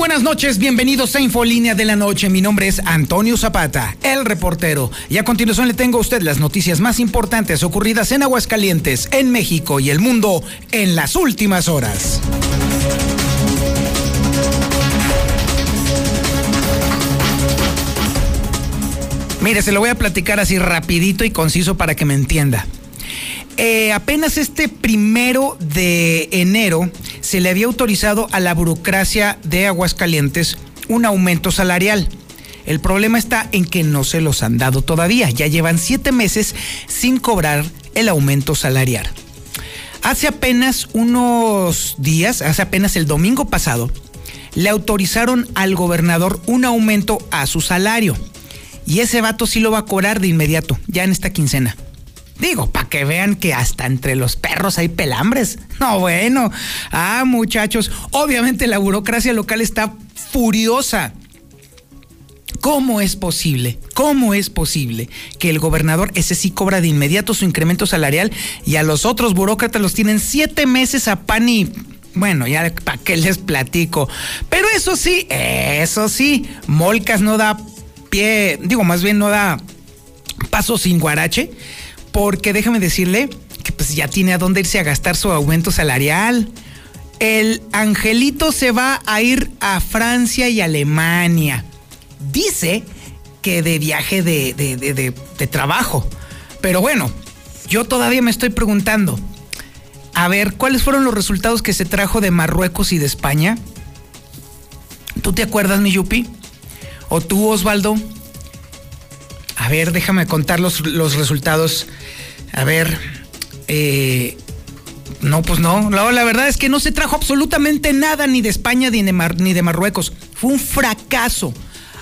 Buenas noches, bienvenidos a Infolínea de la Noche. Mi nombre es Antonio Zapata, el reportero. Y a continuación le tengo a usted las noticias más importantes ocurridas en Aguascalientes, en México y el mundo en las últimas horas. Mire, se lo voy a platicar así rapidito y conciso para que me entienda. Eh, apenas este primero de enero se le había autorizado a la burocracia de Aguascalientes un aumento salarial. El problema está en que no se los han dado todavía. Ya llevan siete meses sin cobrar el aumento salarial. Hace apenas unos días, hace apenas el domingo pasado, le autorizaron al gobernador un aumento a su salario. Y ese vato sí lo va a cobrar de inmediato, ya en esta quincena. Digo, para que vean que hasta entre los perros hay pelambres. No, bueno. Ah, muchachos, obviamente la burocracia local está furiosa. ¿Cómo es posible? ¿Cómo es posible que el gobernador ese sí cobra de inmediato su incremento salarial y a los otros burócratas los tienen siete meses a pan y... Bueno, ya para qué les platico. Pero eso sí, eso sí, Molcas no da pie, digo, más bien no da paso sin guarache porque déjame decirle que pues ya tiene a dónde irse a gastar su aumento salarial. El angelito se va a ir a Francia y Alemania. Dice que de viaje de, de trabajo. Pero bueno, yo todavía me estoy preguntando, a ver, ¿cuáles fueron los resultados que se trajo de Marruecos y de España? ¿Tú te acuerdas, mi Yupi? ¿O tú, Osvaldo? A ver, déjame contar los, los resultados. A ver, eh, no, pues no. La, verdad es que no se trajo absolutamente nada ni de España ni de, ni de Marruecos. Fue un fracaso.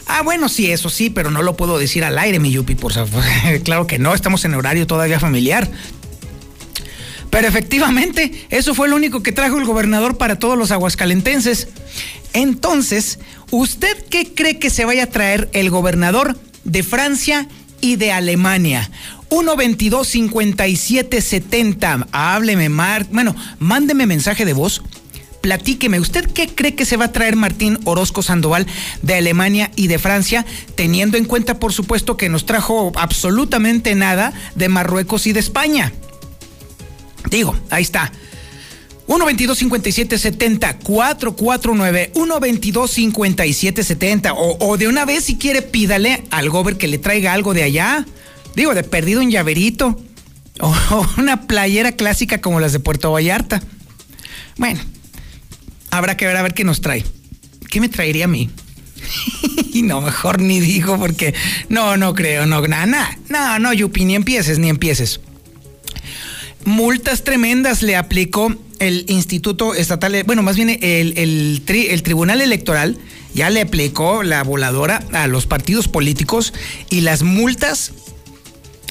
Ah, bueno, sí, eso sí, pero no lo puedo decir al aire, mi Yupi, por claro que no, estamos en horario todavía familiar. Pero efectivamente, eso fue lo único que trajo el gobernador para todos los aguascalentenses. Entonces, ¿usted qué cree que se vaya a traer el gobernador de Francia y de Alemania. 122 57 70. Hábleme, Mar. Bueno, mándeme mensaje de voz. Platíqueme, ¿usted qué cree que se va a traer Martín Orozco Sandoval de Alemania y de Francia, teniendo en cuenta, por supuesto, que nos trajo absolutamente nada de Marruecos y de España? Digo, ahí está. 122-5770, 449 122-5770. O, o de una vez, si quiere, pídale al gober que le traiga algo de allá. Digo, de perdido un llaverito. O, una playera clásica como las de Puerto Vallarta. Bueno, habrá que ver a ver qué nos trae. ¿Qué me traería a mí? y no, mejor ni digo porque no, no creo, no, nada, no, no, Yupi, ni empieces, ni empieces. Multas tremendas le aplicó el Instituto Estatal, bueno, más bien el, el, Tribunal Electoral ya le aplicó la voladora a los partidos políticos y las multas,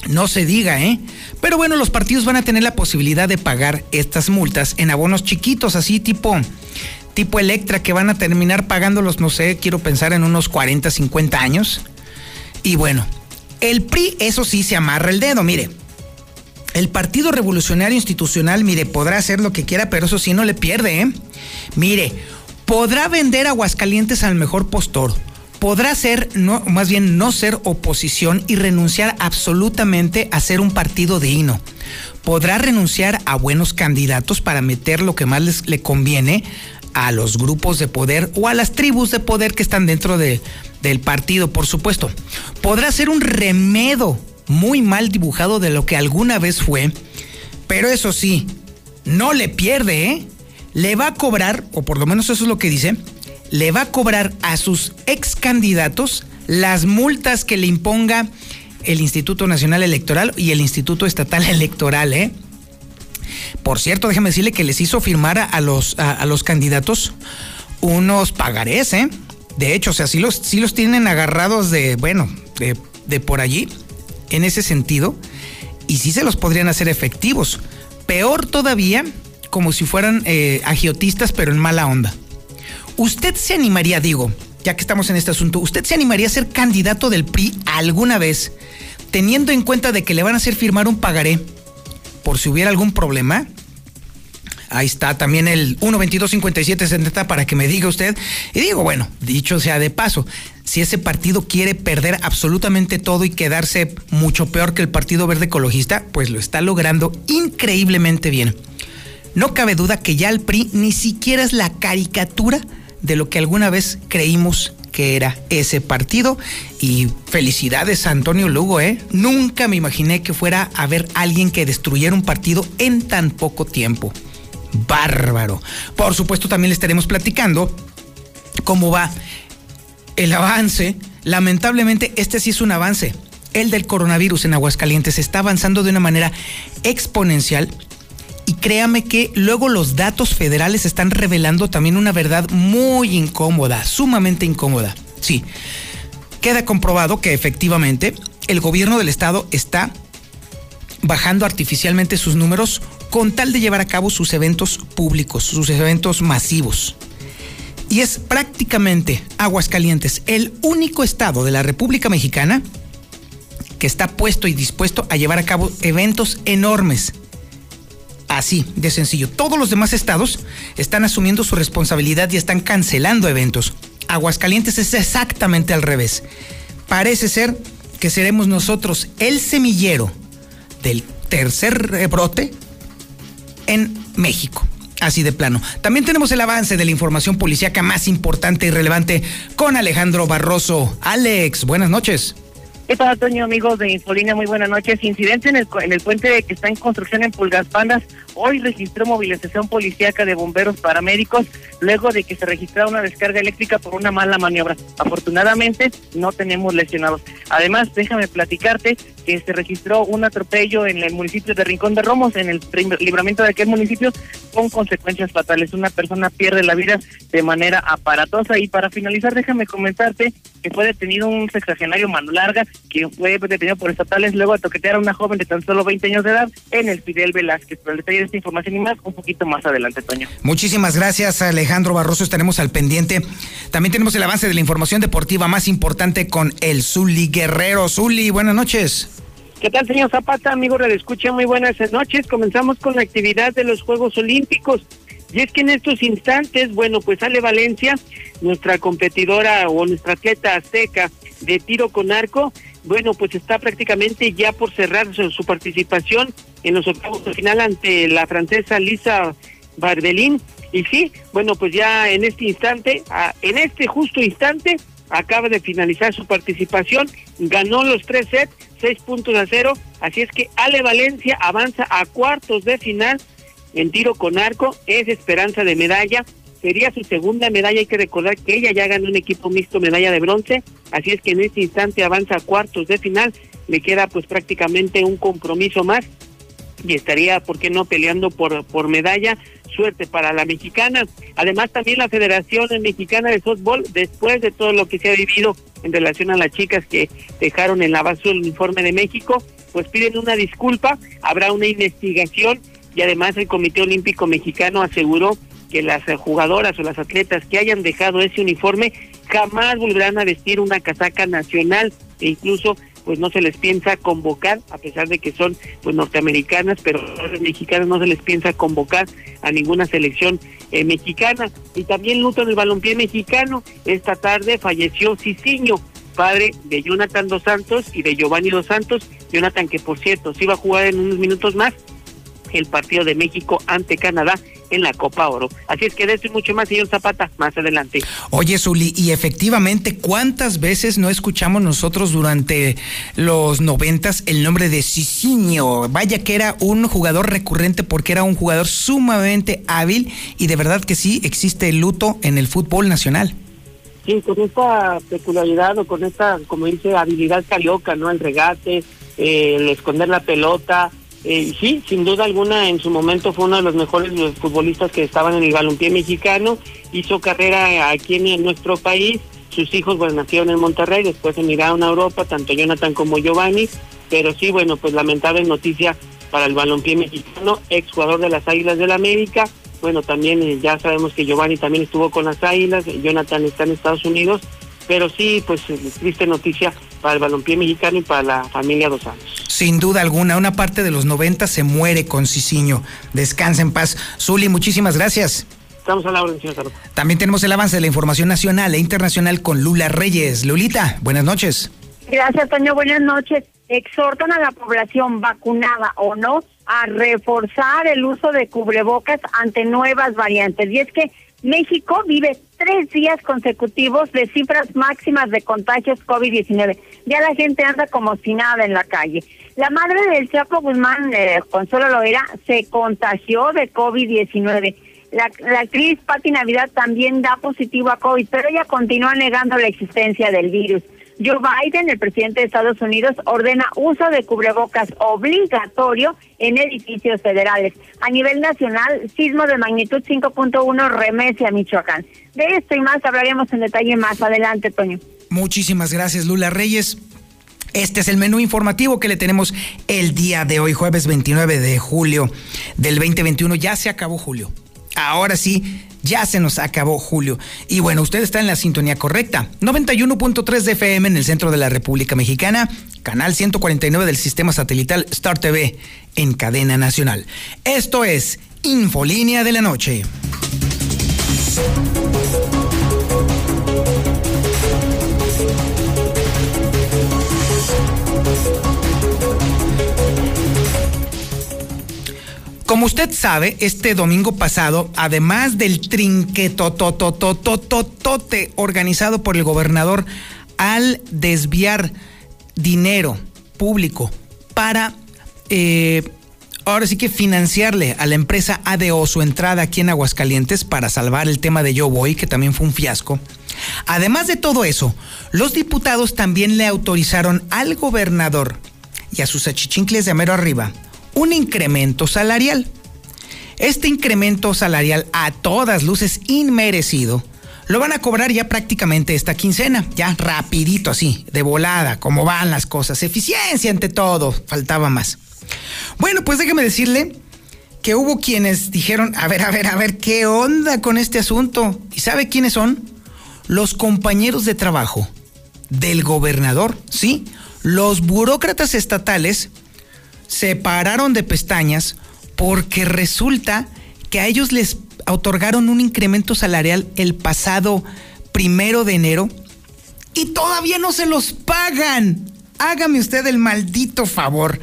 no se diga, ¿eh? Pero bueno, los partidos van a tener la posibilidad de pagar estas multas en abonos chiquitos, así tipo, tipo Electra, que van a terminar pagándolos, no sé, quiero pensar en unos 40, 50 años. Y bueno, el PRI, eso sí, se amarra el dedo, mire el Partido Revolucionario Institucional, mire, podrá hacer lo que quiera, pero eso sí no le pierde, ¿eh? Mire, podrá vender Aguascalientes al mejor postor. Podrá ser, más bien no ser oposición y renunciar absolutamente a ser un partido de hino. Podrá renunciar a buenos candidatos para meter lo que más les, le conviene a los grupos de poder o a las tribus de poder que están dentro de, del partido, por supuesto. Podrá ser un remedo muy mal dibujado de lo que alguna vez fue, pero eso sí, no le pierde, ¿eh? Le va a cobrar, o por lo menos eso es lo que dice, le va a cobrar a sus ex candidatos las multas que le imponga el Instituto Nacional Electoral y el Instituto Estatal Electoral, ¿eh? Por cierto, déjeme decirle que les hizo firmar a, los, a, los candidatos unos pagarés, ¿eh? De hecho, o sea, sí los, sí los tienen agarrados de, bueno, de, de por allí en ese sentido. y sí se los podrían hacer efectivos. Peor todavía, como si fueran eh, agiotistas, pero en mala onda. ¿Usted se animaría, digo, ya que estamos en este asunto, ¿usted se animaría a ser candidato del PRI alguna vez, teniendo en cuenta de que le van a hacer firmar un pagaré por si hubiera algún problema? Ahí está también el 1225770 para que me diga usted. Y digo, bueno, dicho sea de paso, si ese partido quiere perder absolutamente todo y quedarse mucho peor que el Partido Verde Ecologista, pues lo está logrando increíblemente bien. No cabe duda que ya el PRI ni siquiera es la caricatura de lo que alguna vez creímos que era ese partido. Y felicidades a Antonio Lugo, ¿eh? Nunca me imaginé que fuera a haber alguien que destruyera un partido en tan poco tiempo. Bárbaro. Por supuesto, también le estaremos platicando cómo va el avance. Lamentablemente, este sí es un avance. El del coronavirus en Aguascalientes está avanzando de una manera exponencial y créame que luego los datos federales están revelando también una verdad muy incómoda, sumamente incómoda. Sí, queda comprobado que efectivamente el gobierno del estado está bajando artificialmente sus números con tal de llevar a cabo sus eventos públicos, sus eventos masivos. Y es prácticamente Aguascalientes el único estado de la República Mexicana que está puesto y dispuesto a llevar a cabo eventos enormes Así, de sencillo. Todos los demás estados están asumiendo su responsabilidad y están cancelando eventos. Aguascalientes es exactamente al revés. Parece ser que seremos nosotros el semillero del tercer brote en México. Así de plano. También tenemos el avance de la información policíaca más importante y relevante con Alejandro Barroso. Alex, buenas noches. ¿Qué tal, Antonio, amigos de Infolina? Muy buenas noches. Incidente en el, en el puente que está en construcción en Pulgas Pandas. Hoy registró movilización policíaca de bomberos paramédicos luego de que se registrara una descarga eléctrica por una mala maniobra. Afortunadamente, no tenemos lesionados. Además, déjame platicarte que se registró un atropello en el municipio de Rincón de Romos, en el libramiento de aquel municipio, con consecuencias fatales. Una persona pierde la vida de manera aparatosa. Y para finalizar, déjame comentarte que fue detenido un sexagenario mano larga que fue detenido por estatales luego de toquetear a una joven de tan solo 20 años de edad en el Fidel Velázquez. Pero el detalle de esta información y más un poquito más adelante, Toño. Muchísimas gracias, Alejandro Barroso. Estaremos al pendiente. También tenemos el avance de la información deportiva más importante con el Zuli Guerrero. Zuli, buenas noches. ¿Qué tal, señor Zapata? Amigo le escucha, muy buenas noches. Comenzamos con la actividad de los Juegos Olímpicos. Y es que en estos instantes, bueno, pues sale Valencia, nuestra competidora o nuestra atleta azteca de tiro con arco, bueno, pues está prácticamente ya por cerrar su, participación en los octavos de final ante la francesa Lisa Barbelín. Y sí, bueno, pues ya en este instante, en este justo instante, acaba de finalizar su participación, ganó los tres sets, seis puntos a cero, así es que Ale Valencia avanza a cuartos de final en tiro con arco, es esperanza de medalla, sería su segunda medalla, hay que recordar que ella ya ganó un equipo mixto medalla de bronce, así es que en este instante avanza a cuartos de final, le queda pues prácticamente un compromiso más y estaría, ¿por qué no?, peleando por, por medalla. Suerte para la mexicana. Además, también la Federación Mexicana de Fútbol, después de todo lo que se ha vivido en relación a las chicas que dejaron en la basura el uniforme de México, pues piden una disculpa, habrá una investigación y además el Comité Olímpico Mexicano aseguró que las jugadoras o las atletas que hayan dejado ese uniforme jamás volverán a vestir una casaca nacional. E incluso pues no se les piensa convocar, a pesar de que son pues norteamericanas, pero los mexicanos no se les piensa convocar a ninguna selección eh, mexicana. Y también luto en el balompié mexicano, esta tarde falleció Cicinho, padre de Jonathan Dos Santos y de Giovanni Dos Santos, Jonathan que por cierto se iba a jugar en unos minutos más el partido de México ante Canadá en la Copa Oro. Así es que de esto y mucho más, señor Zapata, más adelante. Oye, Zuli, y efectivamente, ¿cuántas veces no escuchamos nosotros durante los noventas el nombre de Cicinho? Vaya que era un jugador recurrente porque era un jugador sumamente hábil y de verdad que sí existe el luto en el fútbol nacional. Sí, con esta peculiaridad o con esta, como dice, habilidad carioca, ¿no? El regate, eh, el esconder la pelota, eh, sí, sin duda alguna, en su momento fue uno de los mejores futbolistas que estaban en el balompié mexicano, hizo carrera aquí en, nuestro país. Sus hijos, bueno, nacieron en Monterrey, después emigraron a Europa, tanto Jonathan como Giovanni, pero sí, bueno, pues lamentable noticia para el balompié mexicano, ex jugador de las Águilas del la América. Bueno, también eh, ya sabemos que Giovanni también estuvo con las Águilas, Jonathan está en Estados Unidos, pero sí, pues eh, triste noticia para el balompié mexicano y para la familia Dos Años. Sin duda alguna, una parte de los 90 se muere con Ciciño. Descansa en paz. Zuli, muchísimas gracias. Estamos a la orden, señor También tenemos el avance de la información nacional e internacional con Lula Reyes. Lulita, buenas noches. Gracias, Toño. Buenas noches. Exhortan a la población vacunada o no a reforzar el uso de cubrebocas ante nuevas variantes. Y es que México vive tres días consecutivos de cifras máximas de contagios COVID-19. Ya la gente anda como si nada en la calle. La madre del Chapo Guzmán, eh, Consuelo Loera, se contagió de COVID-19. La, la actriz Patti Navidad también da positivo a COVID, pero ella continúa negando la existencia del virus. Joe Biden, el presidente de Estados Unidos, ordena uso de cubrebocas obligatorio en edificios federales. A nivel nacional, sismo de magnitud 5.1 remese a Michoacán. De esto y más hablaremos en detalle más adelante, Toño. Muchísimas gracias, Lula Reyes. Este es el menú informativo que le tenemos el día de hoy, jueves 29 de julio del 2021. Ya se acabó julio. Ahora sí, ya se nos acabó julio. Y bueno, usted está en la sintonía correcta. 91.3 de FM en el centro de la República Mexicana, canal 149 del sistema satelital Star TV en cadena nacional. Esto es Infolínea de la Noche. Como usted sabe, este domingo pasado, además del trinquetototototote organizado por el gobernador al desviar dinero público para eh, ahora sí que financiarle a la empresa ADO su entrada aquí en Aguascalientes para salvar el tema de Yo Voy, que también fue un fiasco. Además de todo eso, los diputados también le autorizaron al gobernador y a sus achichincles de mero arriba un incremento salarial. Este incremento salarial a todas luces inmerecido lo van a cobrar ya prácticamente esta quincena, ya rapidito así, de volada, como van las cosas, eficiencia ante todo, faltaba más. Bueno, pues déjeme decirle que hubo quienes dijeron, a ver, a ver, a ver, ¿qué onda con este asunto? ¿Y sabe quiénes son? Los compañeros de trabajo del gobernador, ¿sí? Los burócratas estatales se pararon de pestañas porque resulta que a ellos les otorgaron un incremento salarial el pasado primero de enero y todavía no se los pagan. Hágame usted el maldito favor.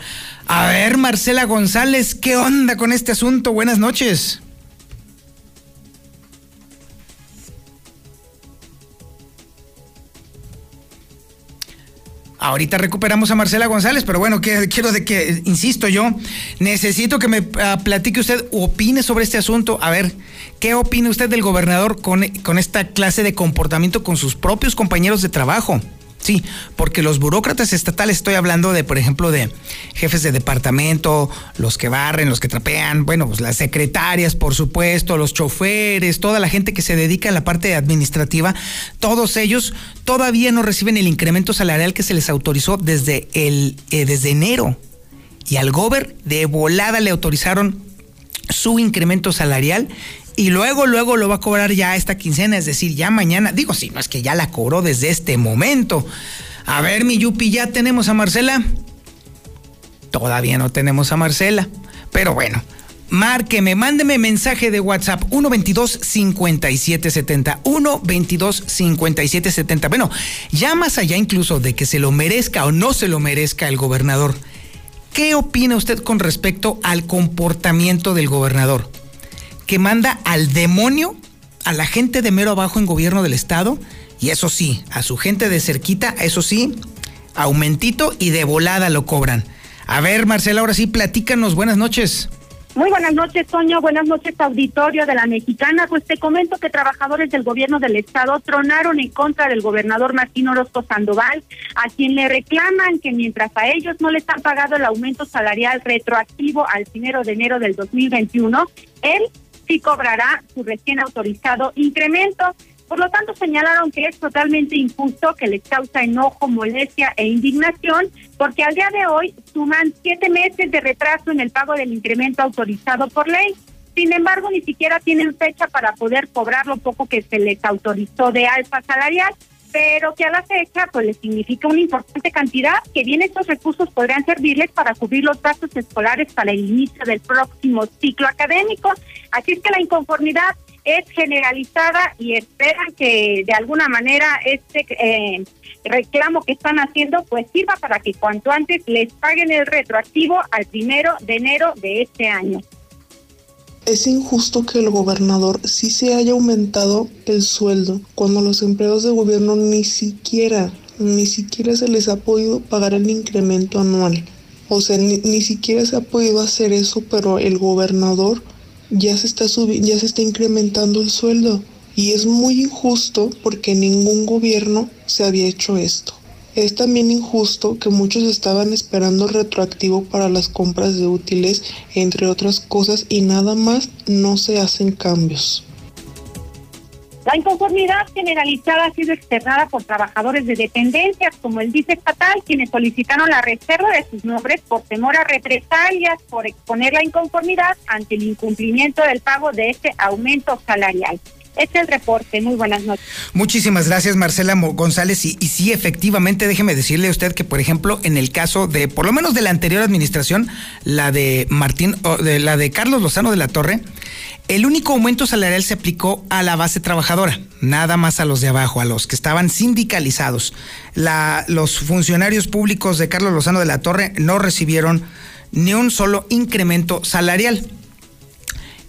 A ver, Marcela González, ¿qué onda con este asunto? Buenas noches. Ahorita recuperamos a Marcela González, pero bueno, quiero de que, insisto yo, necesito que me ah, platique usted, opine sobre este asunto. A ver, ¿qué opina usted del gobernador con, con esta clase de comportamiento con sus propios compañeros de trabajo? Sí, porque los burócratas estatales, estoy hablando de, por ejemplo, de jefes de departamento, los que barren, los que trapean, bueno, pues las secretarias, por supuesto, los choferes, toda la gente que se dedica a la parte administrativa, todos ellos todavía no reciben el incremento salarial que se les autorizó desde, el, eh, desde enero. Y al gober de volada le autorizaron su incremento salarial y luego, luego lo va a cobrar ya esta quincena, es decir, ya mañana. Digo, sí, no es que ya la cobró desde este momento. A ver, mi Yupi, ¿ya tenemos a Marcela? Todavía no tenemos a Marcela. Pero bueno, márqueme, mándeme mensaje de WhatsApp 122-5770. 122-5770. Bueno, ya más allá incluso de que se lo merezca o no se lo merezca el gobernador, ¿qué opina usted con respecto al comportamiento del gobernador? Que manda al demonio a la gente de mero abajo en gobierno del estado y eso sí, a su gente de cerquita, eso sí, aumentito y de volada lo cobran. A ver, Marcela, ahora sí, platícanos. Buenas noches. Muy buenas noches, Toño. Buenas noches, auditorio de la Mexicana. Pues te comento que trabajadores del gobierno del estado tronaron en contra del gobernador Martín Orozco Sandoval, a quien le reclaman que mientras a ellos no les han pagado el aumento salarial retroactivo al primero de enero del 2021, él sí cobrará su recién autorizado incremento. Por lo tanto, señalaron que es totalmente injusto, que les causa enojo, molestia e indignación, porque al día de hoy suman siete meses de retraso en el pago del incremento autorizado por ley. Sin embargo, ni siquiera tienen fecha para poder cobrar lo poco que se les autorizó de alfa salarial pero que a la fecha pues les significa una importante cantidad, que bien estos recursos podrían servirles para cubrir los gastos escolares para el inicio del próximo ciclo académico. Así es que la inconformidad es generalizada y esperan que de alguna manera este eh, reclamo que están haciendo pues sirva para que cuanto antes les paguen el retroactivo al primero de enero de este año. Es injusto que el gobernador sí se haya aumentado el sueldo cuando los empleados de gobierno ni siquiera, ni siquiera se les ha podido pagar el incremento anual. O sea, ni, siquiera se ha podido hacer eso, pero el gobernador ya se está subiendo, ya se está incrementando el sueldo. Y es muy injusto porque ningún gobierno se había hecho esto. Es también injusto que muchos estaban esperando retroactivo para las compras de útiles, entre otras cosas, y nada más no se hacen cambios. La inconformidad generalizada ha sido externada por trabajadores de dependencias como el dice estatal, quienes solicitaron la reserva de sus nombres por temor a represalias por exponer la inconformidad ante el incumplimiento del pago de este aumento salarial. Este es el reporte. Muy buenas noches. Muchísimas gracias, Marcela González. Y, y, sí, efectivamente, déjeme decirle a usted que, por ejemplo, en el caso de, por lo menos de la anterior administración, la de Martín, de la de Carlos Lozano de la Torre, el único aumento salarial se aplicó a la base trabajadora, nada más a los de abajo, a los que estaban sindicalizados. La, los funcionarios públicos de Carlos Lozano de la Torre no recibieron ni un solo incremento salarial.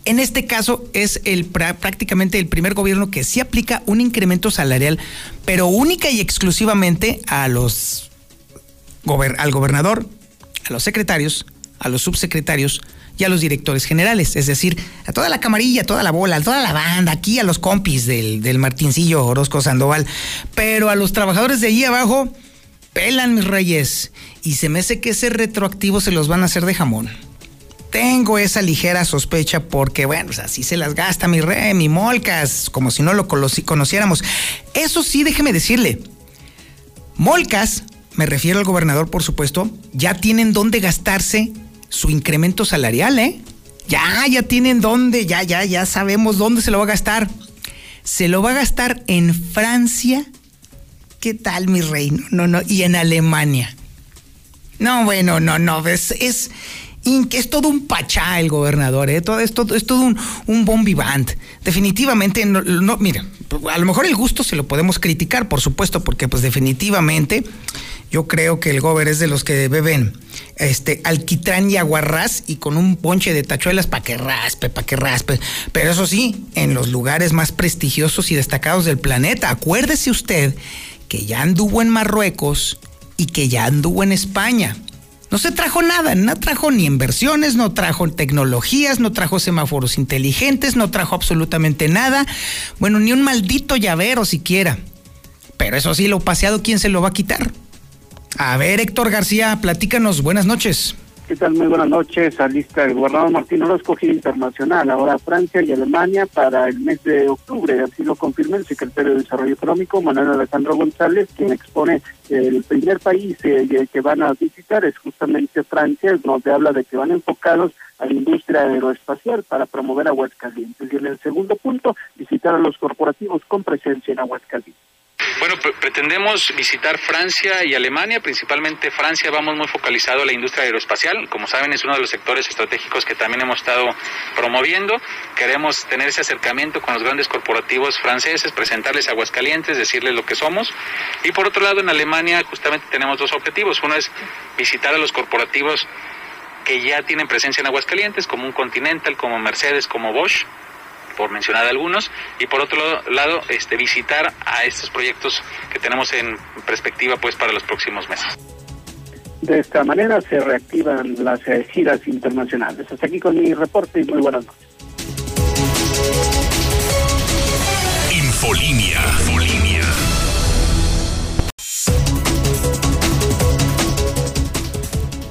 En este caso es prácticamente el primer gobierno que sí aplica un incremento salarial, pero única y exclusivamente a los al gobernador, a los secretarios, a los subsecretarios y a los directores generales, es decir, a toda la camarilla, a toda la bola, a toda la banda, aquí a los compis del, del Martincillo Orozco Sandoval, pero a los trabajadores de allí abajo, pelan mis reyes, y se me hace que ese retroactivo se los van a hacer de jamón tengo esa ligera sospecha porque, bueno, pues así se las gasta mi rey, mi Molcas, como si no lo conociéramos. Eso sí, déjeme decirle, Molcas, me refiero al gobernador, por supuesto, ya tienen dónde gastarse su incremento salarial, ¿eh? Ya, ya tienen dónde, ya, ya, ya sabemos dónde se lo va a gastar. Se lo va a gastar en Francia. ¿Qué tal, mi rey? No, no, y en Alemania. No, bueno, no, no, es, es, es todo un pachá el gobernador, ¿eh? todo, es, todo, es todo un, un bombivant. Definitivamente, no, no, mira, a lo mejor el gusto se lo podemos criticar, por supuesto, porque pues definitivamente yo creo que el gober es de los que beben este alquitrán y aguarrás y con un ponche de tachuelas para que raspe, para que raspe. Pero eso sí, en los lugares más prestigiosos y destacados del planeta. Acuérdese usted que ya anduvo en Marruecos y que ya anduvo en España. No se trajo nada, no trajo ni inversiones, no trajo tecnologías, no trajo semáforos inteligentes, no trajo absolutamente nada. Bueno, ni un maldito llavero siquiera. Pero eso sí, lo paseado, ¿quién se lo va a quitar? A ver, Héctor García, platícanos. Buenas noches. ¿Qué tal? Muy buenas noches. Alista el gobernador Martín Orozco, gira internacional, ahora Francia y Alemania para el mes de octubre. Así lo confirma el secretario de Desarrollo Económico, Manuel Alejandro González, quien expone el primer país eh, que van a visitar es justamente Francia, donde habla de que van enfocados a la industria aeroespacial para promover Aguascalientes. Y en el segundo punto, visitar a los corporativos con presencia en Aguascalientes. Bueno, pretendemos visitar Francia y Alemania, principalmente Francia vamos muy focalizado a la industria aeroespacial, como saben es uno de los sectores estratégicos que también hemos estado promoviendo, queremos tener ese acercamiento con los grandes corporativos franceses, presentarles Aguascalientes, decirles lo que somos, y por otro lado en Alemania justamente tenemos dos objetivos, uno es visitar a los corporativos que ya tienen presencia en Aguascalientes, como un Continental, como Mercedes, como Bosch, por mencionar algunos, y por otro lado, este, visitar a estos proyectos que tenemos en perspectiva pues para los próximos meses. De esta manera se reactivan las eh, giras internacionales. Hasta aquí con mi reporte y muy buenas noches. Infolinia. Infolinia.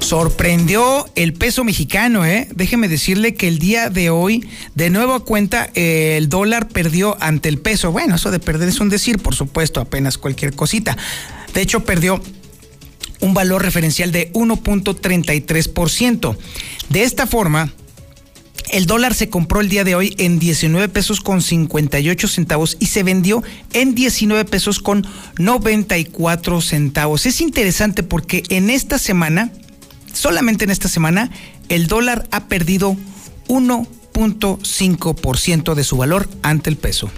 Sorprendió el peso mexicano, ¿eh? Déjeme decirle que el día de hoy, de nuevo cuenta, eh, el dólar perdió ante el peso. Bueno, eso de perder es un decir, por supuesto, apenas cualquier cosita. De hecho, perdió un valor referencial de 1.33%. De esta forma, el dólar se compró el día de hoy en 19 pesos con 58 centavos y se vendió en 19 pesos con 94 centavos. Es interesante porque en esta semana, solamente en esta semana, el dólar ha perdido 1.5% de su valor ante el peso.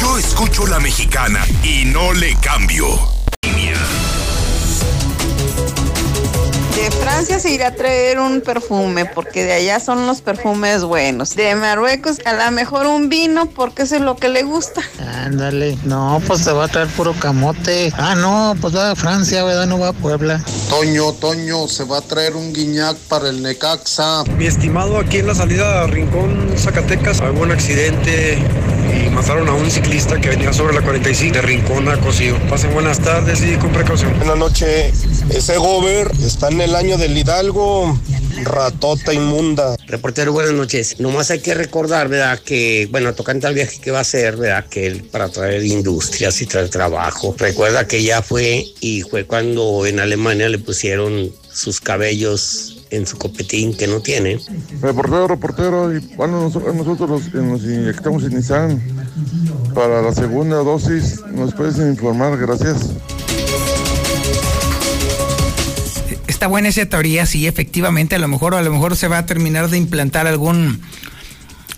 Yo escucho la mexicana y no le cambio. Francia se irá a traer un perfume porque de allá son los perfumes buenos. De Marruecos a lo mejor un vino porque eso es lo que le gusta. Ándale, no, pues se va a traer puro camote. Ah, no, pues va a Francia, ¿verdad? No va a Puebla. Toño, Toño, se va a traer un guiñac para el Necaxa. Mi estimado, aquí en la salida a Rincón, Zacatecas, hubo un accidente y mataron a un ciclista que venía sobre la 45 de Rincón a Cocío. Pasen buenas tardes y con precaución. Buenas noches. Ese gober está en el año del Hidalgo. Ratota inmunda. Reportero, buenas noches. Nomás hay que recordar, ¿verdad? Que, bueno, tocante al viaje que va a hacer, ¿verdad? Que él para traer industrias y traer trabajo. Recuerda que ya fue y fue cuando en Alemania le pusieron sus cabellos en su copetín que no tiene. Reportero, reportero, y bueno, nosotros, nosotros nos inyectamos en Nissan para la segunda dosis. ¿Nos puedes informar? Gracias. Está buena esa teoría, sí, efectivamente, a lo mejor, a lo mejor se va a terminar de implantar algún,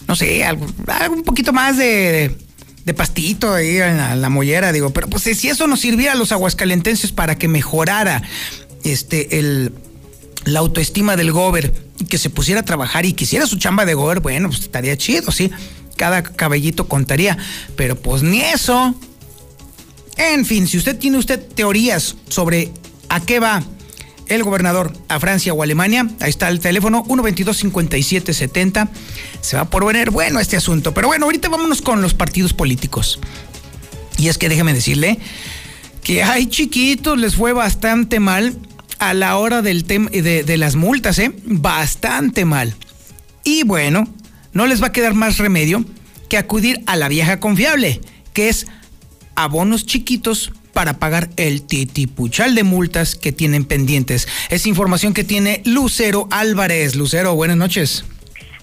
no sé, algo, un poquito más de, de pastito ahí en la, en la mollera, digo, pero pues si eso nos sirviera a los aguascalentenses para que mejorara este el la autoestima del gober y que se pusiera a trabajar y quisiera su chamba de gober, bueno, pues estaría chido, sí. Cada cabellito contaría, pero pues ni eso. En fin, si usted tiene usted teorías sobre a qué va el gobernador a Francia o Alemania, ahí está el teléfono 122-5770. Se va por poner bueno este asunto. Pero bueno, ahorita vámonos con los partidos políticos. Y es que déjeme decirle que hay chiquitos, les fue bastante mal a la hora del tema de, de, las multas, ¿eh? Bastante mal. Y bueno, no les va a quedar más remedio que acudir a la vieja confiable, que es abonos chiquitos para pagar el titipuchal de multas que tienen pendientes. Es información que tiene Lucero Álvarez. Lucero, buenas noches.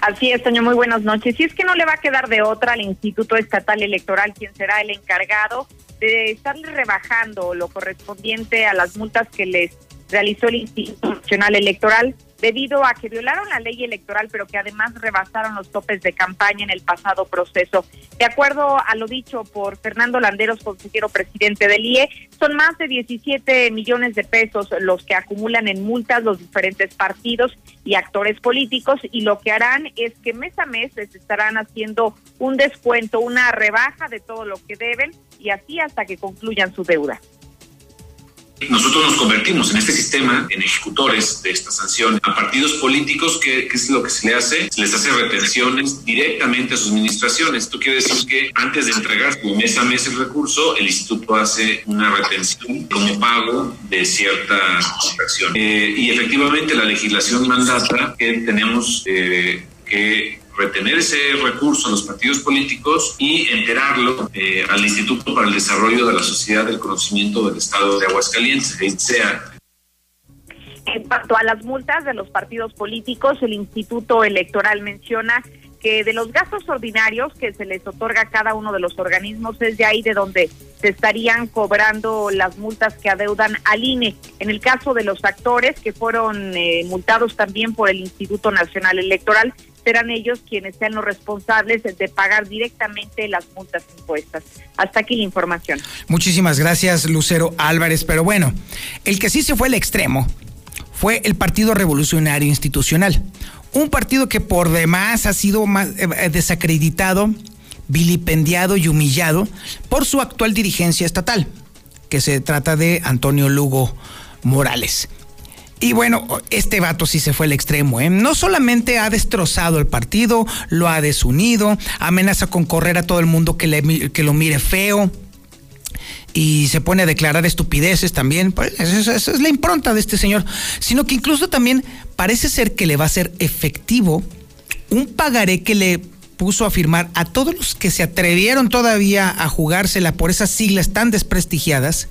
Así es, Toño, muy buenas noches. Y es que no le va a quedar de otra al Instituto Estatal Electoral, quien será el encargado de estarle rebajando lo correspondiente a las multas que les realizó el Instituto Nacional Electoral debido a que violaron la ley electoral, pero que además rebasaron los topes de campaña en el pasado proceso. De acuerdo a lo dicho por Fernando Landeros, consejero presidente del IE, son más de 17 millones de pesos los que acumulan en multas los diferentes partidos y actores políticos y lo que harán es que mes a mes les estarán haciendo un descuento, una rebaja de todo lo que deben y así hasta que concluyan su deuda. Nosotros nos convertimos en este sistema en ejecutores de esta sanción a partidos políticos que, que, es lo que se le hace, se les hace retenciones directamente a sus administraciones. Esto quiere decir que antes de entregar mes a mes el recurso, el instituto hace una retención como pago de cierta acción. Eh, y efectivamente la legislación mandata que tenemos eh, que retener ese recurso a los partidos políticos y enterarlo eh, al Instituto para el Desarrollo de la Sociedad del Conocimiento del Estado de Aguascalientes, SEA. En cuanto a las multas de los partidos políticos, el Instituto Electoral menciona que de los gastos ordinarios que se les otorga a cada uno de los organismos es de ahí de donde se estarían cobrando las multas que adeudan al INE. En el caso de los actores que fueron eh, multados también por el Instituto Nacional Electoral, serán ellos quienes sean los responsables de pagar directamente las multas impuestas. Hasta aquí la información. Muchísimas gracias, Lucero Álvarez. Pero bueno, el que sí se fue al extremo fue el Partido Revolucionario Institucional. Un partido que por demás ha sido más, eh, desacreditado, vilipendiado y humillado por su actual dirigencia estatal, que se trata de Antonio Lugo Morales. Y bueno, este vato sí se fue al extremo. ¿eh? No solamente ha destrozado el partido, lo ha desunido, amenaza con correr a todo el mundo que, le, que lo mire feo. y se pone a declarar estupideces también. Pues, esa es la impronta de este señor. Sino que incluso también parece ser que le va a ser efectivo un pagaré que le puso a firmar a todos los que se atrevieron todavía a jugársela por esas siglas tan desprestigiadas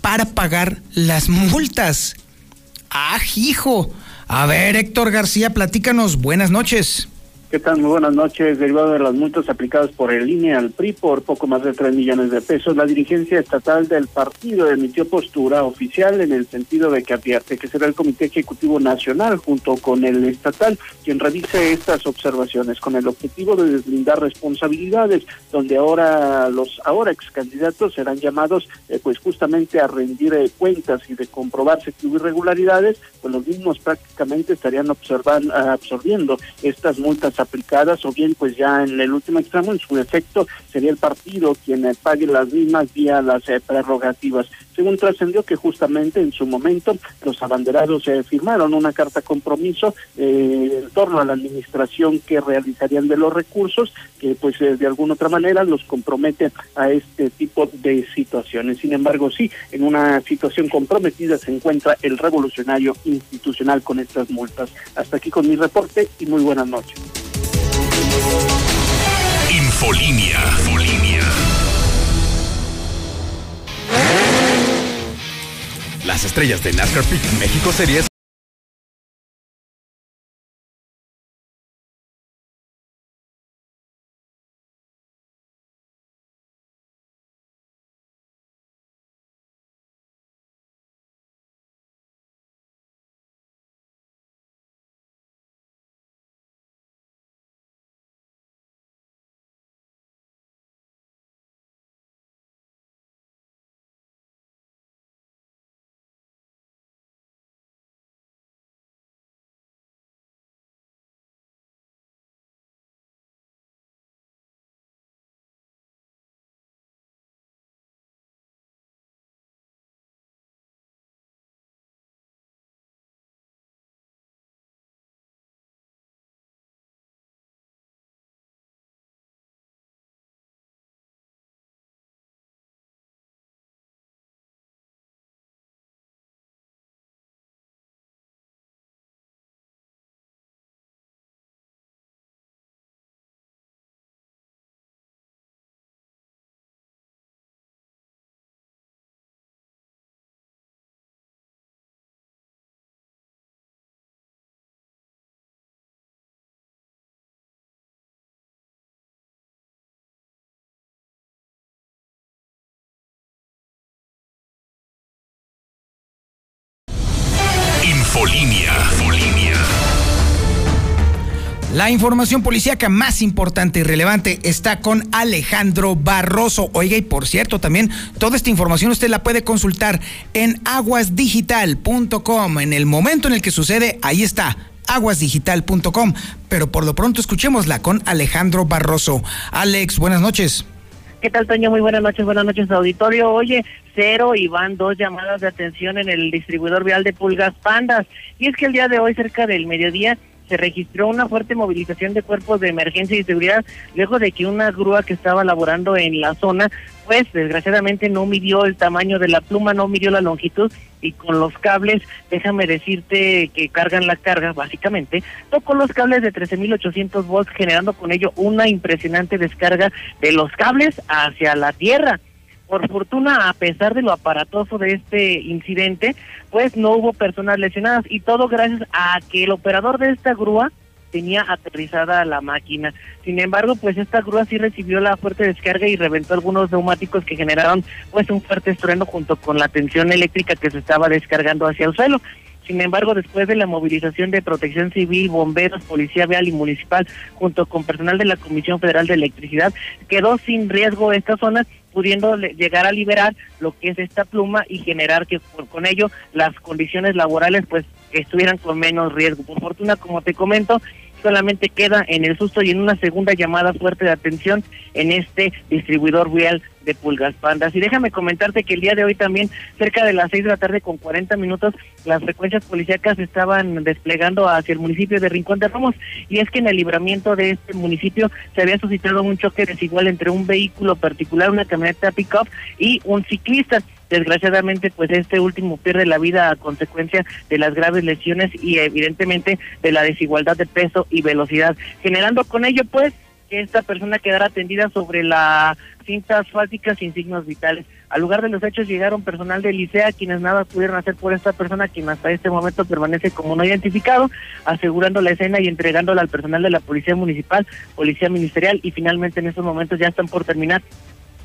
para pagar las multas. ¡Ah, hijo! A ver, Héctor García, platícanos. Buenas noches. ¿Qué tal? Muy buenas noches. Derivado de las multas aplicadas por el INE al PRI por poco más de 3 millones de pesos, la dirigencia estatal del partido emitió postura oficial en el sentido de que advierte que será el Comité Ejecutivo Nacional junto con el estatal quien revise estas observaciones con el objetivo de deslindar responsabilidades, donde ahora los ahora ex candidatos serán llamados eh, pues justamente a rendir eh, cuentas y de comprobarse que hubo irregularidades, pues los mismos prácticamente estarían observando, absorbiendo estas multas aplicadas o bien pues ya en el último extremo en su efecto sería el partido quien eh, pague las mismas vía las eh, prerrogativas. Según trascendió que justamente en su momento los abanderados eh, firmaron una carta compromiso en torno a la administración que realizarían de los recursos que pues de alguna otra manera los compromete a este tipo de situaciones. Sin embargo, sí, en una situación comprometida se encuentra el revolucionario institucional con estas multas. Hasta aquí con mi reporte y muy buenas noches. Infolinia. Infolinia. Las estrellas de NASCAR Peak México Series La información policíaca más importante y relevante está con Alejandro Barroso. Oiga, y por cierto, también toda esta información usted la puede consultar en aguasdigital.com. En el momento en el que sucede, ahí está aguasdigital.com. Pero por lo pronto escuchémosla con Alejandro Barroso. Alex, buenas noches. ¿Qué tal, Toño? Muy buenas noches, buenas noches, auditorio. Oye, cero y van dos llamadas de atención en el distribuidor vial de Pulgas Pandas. Y es que el día de hoy, cerca del mediodía, se registró una fuerte movilización de cuerpos de emergencia y seguridad luego de que una grúa que estaba laborando en la zona pues desgraciadamente no midió el tamaño de la pluma, no midió la longitud y con los cables, déjame decirte que cargan la carga básicamente, tocó los cables de 13.800 volts generando con ello una impresionante descarga de los cables hacia la tierra. Por fortuna, a pesar de lo aparatoso de este incidente, pues no hubo personas lesionadas y todo gracias a que el operador de esta grúa tenía aterrizada la máquina. Sin embargo, pues esta grúa sí recibió la fuerte descarga y reventó algunos neumáticos que generaron pues un fuerte estruendo junto con la tensión eléctrica que se estaba descargando hacia el suelo. Sin embargo, después de la movilización de protección civil, bomberos, policía vial y municipal, junto con personal de la Comisión Federal de Electricidad, quedó sin riesgo esta zona, pudiendo llegar a liberar lo que es esta pluma y generar que con ello las condiciones laborales pues estuvieran con menos riesgo. Por fortuna, como te comento, solamente queda en el susto y en una segunda llamada fuerte de atención en este distribuidor vial de pulgas pandas. Y déjame comentarte que el día de hoy también, cerca de las seis de la tarde con 40 minutos, las frecuencias policíacas estaban desplegando hacia el municipio de Rincón de Ramos. Y es que en el libramiento de este municipio se había suscitado un choque desigual entre un vehículo particular, una camioneta pick-up y un ciclista. Desgraciadamente, pues este último pierde la vida a consecuencia de las graves lesiones y evidentemente de la desigualdad de peso y velocidad, generando con ello pues que esta persona quedara atendida sobre la cinta asfáltica sin signos vitales. Al lugar de los hechos llegaron personal de Licea, quienes nada pudieron hacer por esta persona, quien hasta este momento permanece como no identificado, asegurando la escena y entregándola al personal de la Policía Municipal, Policía Ministerial, y finalmente en estos momentos ya están por terminar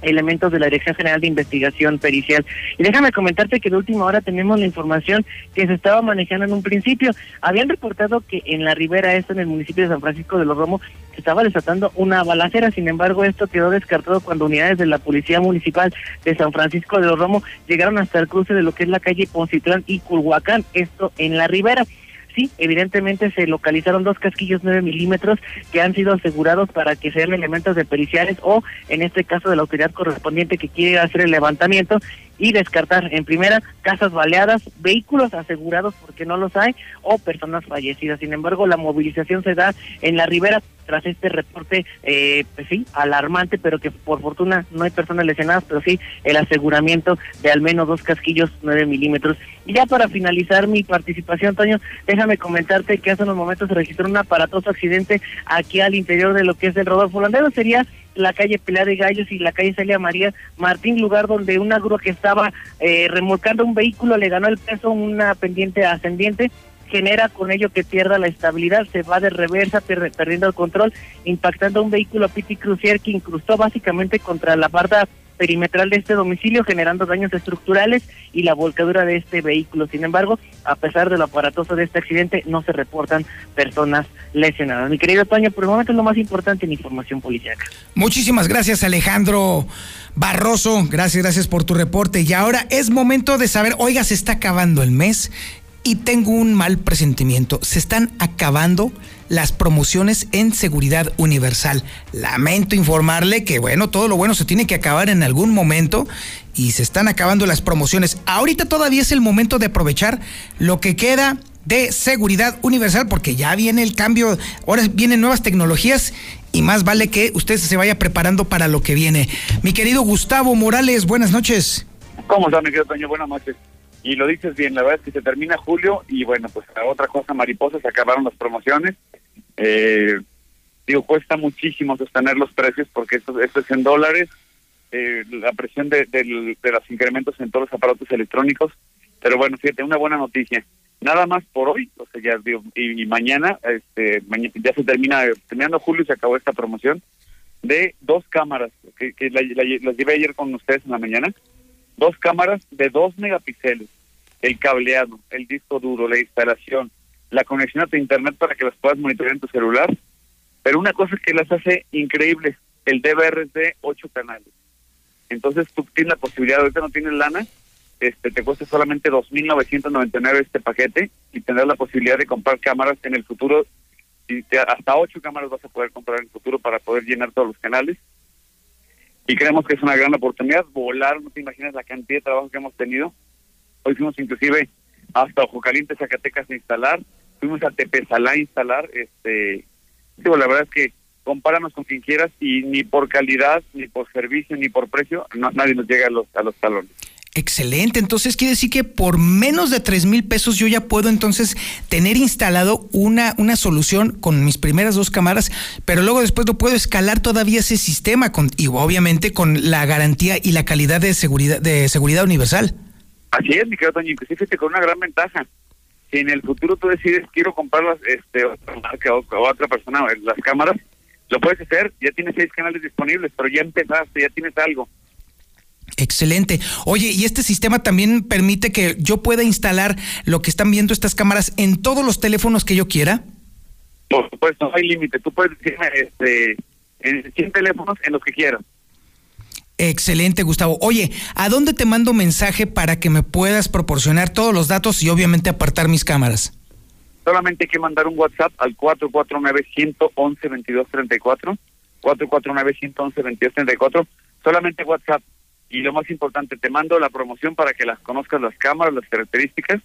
elementos de la Dirección General de Investigación Pericial. Y déjame comentarte que de última hora tenemos la información que se estaba manejando en un principio. Habían reportado que en la ribera esta, en el municipio de San Francisco de los Romos, se estaba desatando una balacera. Sin embargo, esto quedó descartado cuando unidades de la Policía Municipal de San Francisco de los Romos llegaron hasta el cruce de lo que es la calle Poncitlán y Culhuacán, esto en la ribera sí, evidentemente se localizaron dos casquillos 9 milímetros que han sido asegurados para que sean elementos de periciales o, en este caso, de la autoridad correspondiente que quiere hacer el levantamiento y descartar en primera casas baleadas, vehículos asegurados porque no los hay o personas fallecidas. Sin embargo, la movilización se da en la ribera tras este reporte, eh, pues sí, alarmante, pero que por fortuna no hay personas lesionadas, pero sí el aseguramiento de al menos dos casquillos 9 milímetros. Y ya para finalizar mi participación, Antonio, déjame comentarte que hace unos momentos se registró un aparatoso accidente aquí al interior de lo que es el Rodolfo Landero. Sería la calle Pelea de Gallos y la calle Celia María Martín, lugar donde una grúa que estaba eh, remolcando un vehículo le ganó el peso una pendiente ascendiente genera con ello que pierda la estabilidad, se va de reversa perdiendo el control, impactando un vehículo Piti Crucier que incrustó básicamente contra la barda perimetral de este domicilio, generando daños estructurales y la volcadura de este vehículo. Sin embargo, a pesar de lo aparatoso de este accidente, no se reportan personas lesionadas. Mi querido Toño, por el momento es lo más importante en información policial. Muchísimas gracias, Alejandro Barroso. Gracias, gracias por tu reporte. Y ahora es momento de saber, oiga, se está acabando el mes y tengo un mal presentimiento. Se están acabando las promociones en seguridad universal. Lamento informarle que, bueno, todo lo bueno se tiene que acabar en algún momento y se están acabando las promociones. Ahorita todavía es el momento de aprovechar lo que queda de seguridad universal porque ya viene el cambio, ahora vienen nuevas tecnologías y más vale que usted se vaya preparando para lo que viene. Mi querido Gustavo Morales, buenas noches. ¿Cómo está, mi querido Toño? Buenas noches. Y lo dices bien, la verdad es que se termina julio y bueno, pues otra cosa mariposa, se acabaron las promociones. Eh, digo, cuesta muchísimo sostener los precios porque esto, esto es en dólares, eh, la presión de, los incrementos en todos los aparatos electrónicos. Pero bueno, fíjate, una buena noticia. Nada más por hoy, o sea, ya digo, y, mañana, este, ya se termina, terminando julio se acabó esta promoción de dos cámaras que, que las llevé ayer con ustedes en la mañana dos cámaras de dos megapíxeles, el cableado, el disco duro, la instalación, la conexión a tu internet para que las puedas monitorear en tu celular. Pero una cosa que las hace increíbles, el DVR es de ocho canales. Entonces tú tienes la posibilidad, ahorita no tienes lana, este te cuesta solamente 2.999 este paquete y tendrás la posibilidad de comprar cámaras en el futuro. Y hasta ocho cámaras vas a poder comprar en el futuro para poder llenar todos los canales y creemos que es una gran oportunidad. Volar, no te imaginas la cantidad de trabajo que hemos tenido. Hoy fuimos inclusive hasta Ojo Caliente, Zacatecas a instalar, fuimos a Tepezalá a instalar. este digo, La verdad es que compáranos con quien quieras y ni por calidad, ni por servicio, ni por precio, nadie nos llega a los, a los talones. Excelente, entonces quiere decir que por menos de tres mil pesos yo ya puedo entonces tener instalado una, una solución con mis primeras dos cámaras, pero luego después lo puedo escalar todavía ese sistema con, y obviamente con la garantía y la calidad de seguridad de seguridad universal. Así es, mi querido Toño, inclusive con una gran ventaja. Si en el futuro tú decides quiero comprarlas este, otra marca o, otra persona las cámaras, lo puedes hacer, ya tienes seis canales disponibles, pero ya empezaste, ya tienes algo. Excelente. Oye, ¿y este sistema también permite que yo pueda instalar lo que están viendo estas cámaras en todos los teléfonos que yo quiera? Por supuesto, no hay límite. Tú puedes decirme este, en 100 teléfonos en los que quieras. Excelente, Gustavo. Oye, ¿a dónde te mando mensaje para que me puedas proporcionar todos los datos y obviamente apartar mis cámaras? Solamente hay que mandar un WhatsApp al 449-111-2234, 449-111-2234, solamente WhatsApp. Y lo más importante, te mando la promoción para que las conozcas, las cámaras, las características,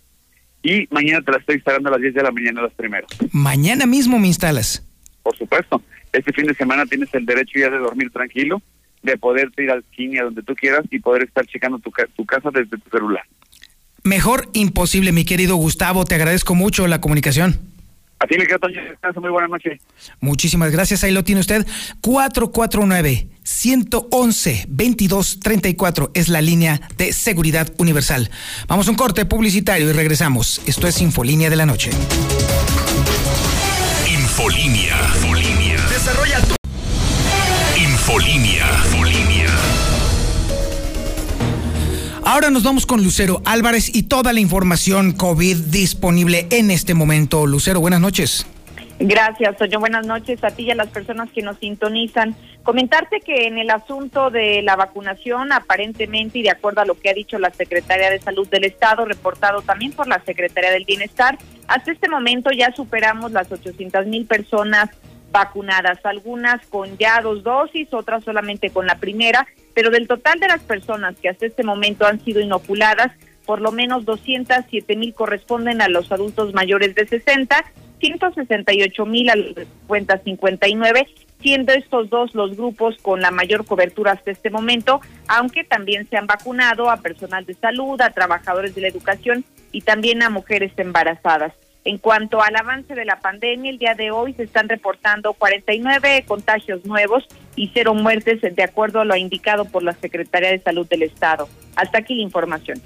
y mañana te la estoy instalando a las 10 de la mañana las primeras. Mañana mismo me instalas. Por supuesto. Este fin de semana tienes el derecho ya de dormir tranquilo, de poderte ir al cine a donde tú quieras y poder estar checando tu, tu casa desde tu celular. Mejor imposible, mi querido Gustavo. Te agradezco mucho la comunicación. A ti, mi querido Toño, muy buena noche. Muchísimas gracias. Ahí lo tiene usted. 449-111-2234 es la línea de seguridad universal. Vamos a un corte publicitario y regresamos. Esto es Infolínea de la Noche. Infolínea. Infolínea. Desarrolla tu. Infolínea. Infolínea. Ahora nos vamos con Lucero Álvarez y toda la información COVID disponible en este momento. Lucero, buenas noches. Gracias, Toño. Buenas noches a ti y a las personas que nos sintonizan. Comentarte que en el asunto de la vacunación, aparentemente, y de acuerdo a lo que ha dicho la Secretaría de Salud del Estado, reportado también por la Secretaría del Bienestar, hasta este momento ya superamos las 800 mil personas vacunadas, algunas con ya dos dosis, otras solamente con la primera, pero del total de las personas que hasta este momento han sido inoculadas, por lo menos 207 mil corresponden a los adultos mayores de 60, 168 mil a los de 50 59, siendo estos dos los grupos con la mayor cobertura hasta este momento, aunque también se han vacunado a personal de salud, a trabajadores de la educación y también a mujeres embarazadas. En cuanto al avance de la pandemia, el día de hoy se están reportando 49 contagios nuevos y cero muertes, de acuerdo a lo indicado por la Secretaría de Salud del Estado. Hasta aquí la información.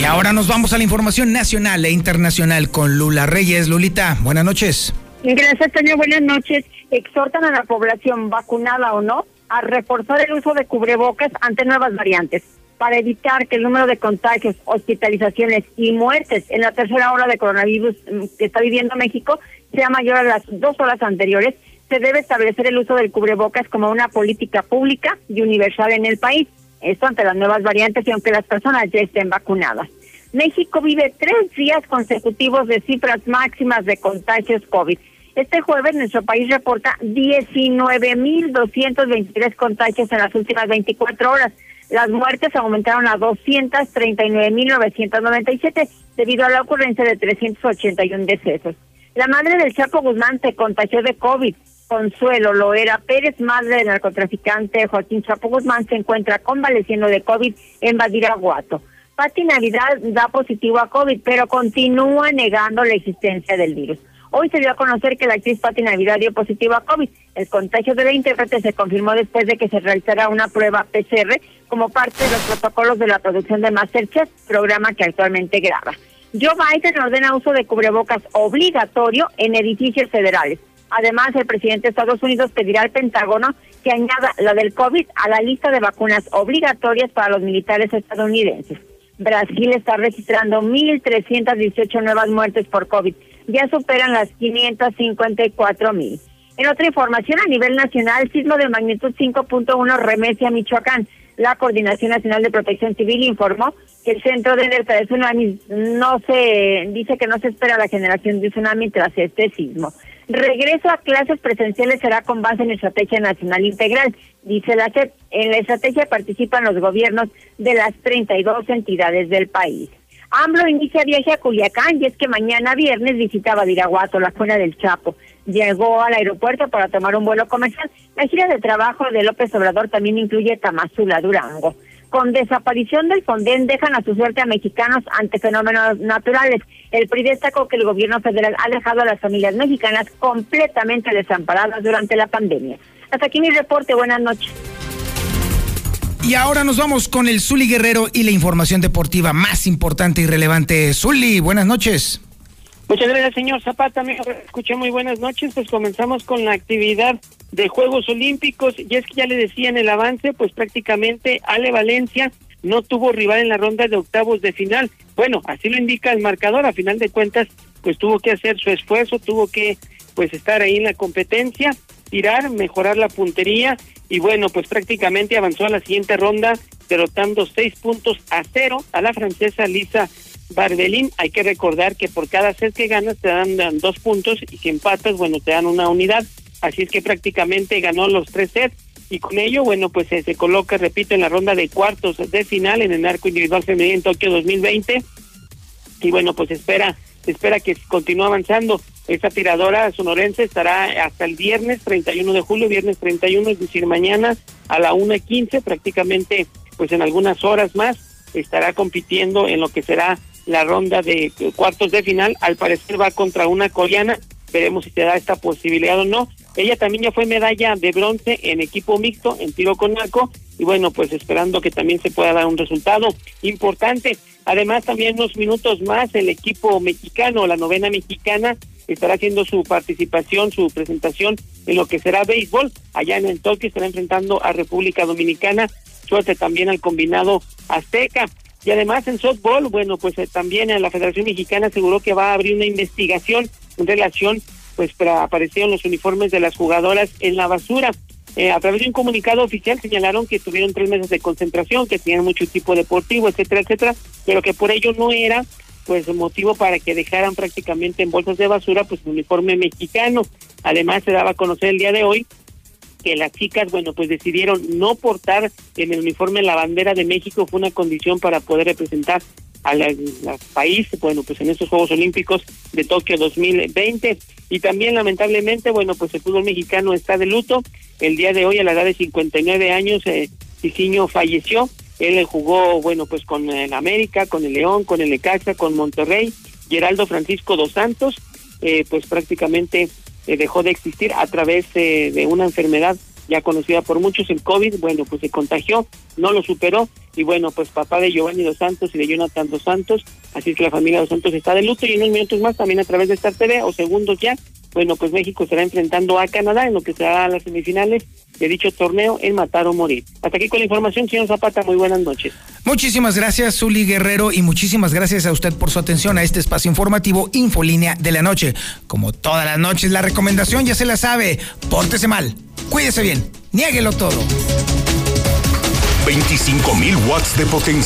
Y ahora nos vamos a la información nacional e internacional con Lula Reyes. Lulita, buenas noches. Gracias, Toño. Buenas noches. Exhortan a la población, vacunada o no, a reforzar el uso de cubrebocas ante nuevas variantes para evitar que el número de contagios, hospitalizaciones y muertes en la tercera ola de coronavirus mm, que está viviendo México sea mayor a las dos horas anteriores. Se debe establecer el uso del cubrebocas como una política pública y universal en el país. Esto ante las nuevas variantes y aunque las personas ya estén vacunadas. México vive tres días consecutivos de cifras máximas de contagios COVID. Este jueves nuestro país reporta 19.223 contagios en las últimas 24 horas. Las muertes aumentaron a 239.997 debido a la ocurrencia de 381 decesos. La madre del Chapo Guzmán se contagió de COVID. Consuelo Loera Pérez, madre del narcotraficante Joaquín Chapo Guzmán, se encuentra convaleciendo de COVID en Badiraguato. Pati Navidad da positivo a COVID, pero continúa negando la existencia del virus. Hoy se dio a conocer que la actriz Pati Navidad dio positivo a COVID. El contagio de la intérprete se confirmó después de que se realizara una prueba PCR como parte de los protocolos de la producción de Masterchef, programa que actualmente graba. Joe Biden ordena uso de cubrebocas obligatorio en edificios federales. Además, el presidente de Estados Unidos pedirá al Pentágono que añada la del COVID a la lista de vacunas obligatorias para los militares estadounidenses. Brasil está registrando 1.318 nuevas muertes por COVID. Ya superan las 554 mil. En otra información, a nivel nacional, sismo de magnitud 5.1 remece a Michoacán. La Coordinación Nacional de Protección Civil informó que el Centro de Alerta de Tsunamis no se dice que no se espera la generación de tsunami tras este sismo. Regreso a clases presenciales será con base en Estrategia Nacional Integral, dice la SEP. En la estrategia participan los gobiernos de las 32 entidades del país. AMLO inicia viaje a Culiacán y es que mañana viernes visitaba Diraguato, la zona del Chapo. Llegó al aeropuerto para tomar un vuelo comercial. La gira de trabajo de López Obrador también incluye Tamazula, Durango. Con desaparición del Fonden dejan a su suerte a mexicanos ante fenómenos naturales. El PRI destacó que el gobierno federal ha dejado a las familias mexicanas completamente desamparadas durante la pandemia. Hasta aquí mi reporte. Buenas noches. Y ahora nos vamos con el Zuli Guerrero y la información deportiva más importante y relevante. Zuli, buenas noches. Muchas gracias, señor Zapata. Me escuché muy buenas noches. Pues comenzamos con la actividad de Juegos Olímpicos. Y es que ya le decía en el avance, pues prácticamente Ale Valencia no tuvo rival en la ronda de octavos de final. Bueno, así lo indica el marcador. A final de cuentas, pues tuvo que hacer su esfuerzo, tuvo que pues estar ahí en la competencia, tirar, mejorar la puntería y bueno, pues prácticamente avanzó a la siguiente ronda derrotando seis puntos a cero a la francesa Lisa Barbelín. Hay que recordar que por cada set que ganas te dan, dos puntos y si empatas, bueno, te dan una unidad. Así es que prácticamente ganó los tres sets y con ello, bueno, pues se coloca, repito, en la ronda de cuartos de final en el arco individual femenino en Tokio 2020 y bueno, pues espera, espera que continúe avanzando. Esta tiradora sonorense estará hasta el viernes 31 de julio, viernes 31, es decir, mañana a la 1.15, prácticamente pues en algunas horas más, estará compitiendo en lo que será la ronda de cuartos de final. Al parecer va contra una coreana, veremos si se da esta posibilidad o no. Ella también ya fue medalla de bronce en equipo mixto, en tiro con arco, y bueno, pues esperando que también se pueda dar un resultado importante. Además, también unos minutos más, el equipo mexicano, la novena mexicana, estará haciendo su participación, su presentación en lo que será béisbol. Allá en el Tokio estará enfrentando a República Dominicana, suerte también al combinado azteca. Y además en softball, bueno, pues eh, también la Federación Mexicana aseguró que va a abrir una investigación en relación, pues para aparecieron los uniformes de las jugadoras en la basura. Eh, a través de un comunicado oficial señalaron que tuvieron tres meses de concentración, que tenían mucho tipo deportivo, etcétera, etcétera, pero que por ello no era pues motivo para que dejaran prácticamente en bolsas de basura pues el uniforme mexicano. Además se daba a conocer el día de hoy que las chicas, bueno, pues decidieron no portar en el uniforme la bandera de México, fue una condición para poder representar al, país, bueno, pues en estos Juegos Olímpicos de Tokio 2020. Y también, lamentablemente, bueno, pues el fútbol mexicano está de luto. El día de hoy, a la edad de 59 años, eh, falleció. Él jugó, bueno, pues con el América, con el León, con el Necaxa, con Monterrey. Geraldo Francisco dos Santos, eh, pues prácticamente eh, dejó de existir a través eh, de una enfermedad ya conocida por muchos, el COVID, bueno, pues se contagió, no lo superó, y bueno, pues papá de Giovanni Dos Santos y de Jonathan Dos Santos, así que la familia Dos Santos está de luto, y en unos minutos más también a través de Star TV, o segundos ya, bueno, pues México estará enfrentando a Canadá en lo que será las semifinales de dicho torneo en Matar o Morir. Hasta aquí con la información, señor Zapata, muy buenas noches. Muchísimas gracias, Zuli Guerrero, y muchísimas gracias a usted por su atención a este espacio informativo Infolínea de la Noche. Como todas las noches, la recomendación ya se la sabe, pórtese mal, cuídese bien, niéguelo todo. 25 mil watts de potencia.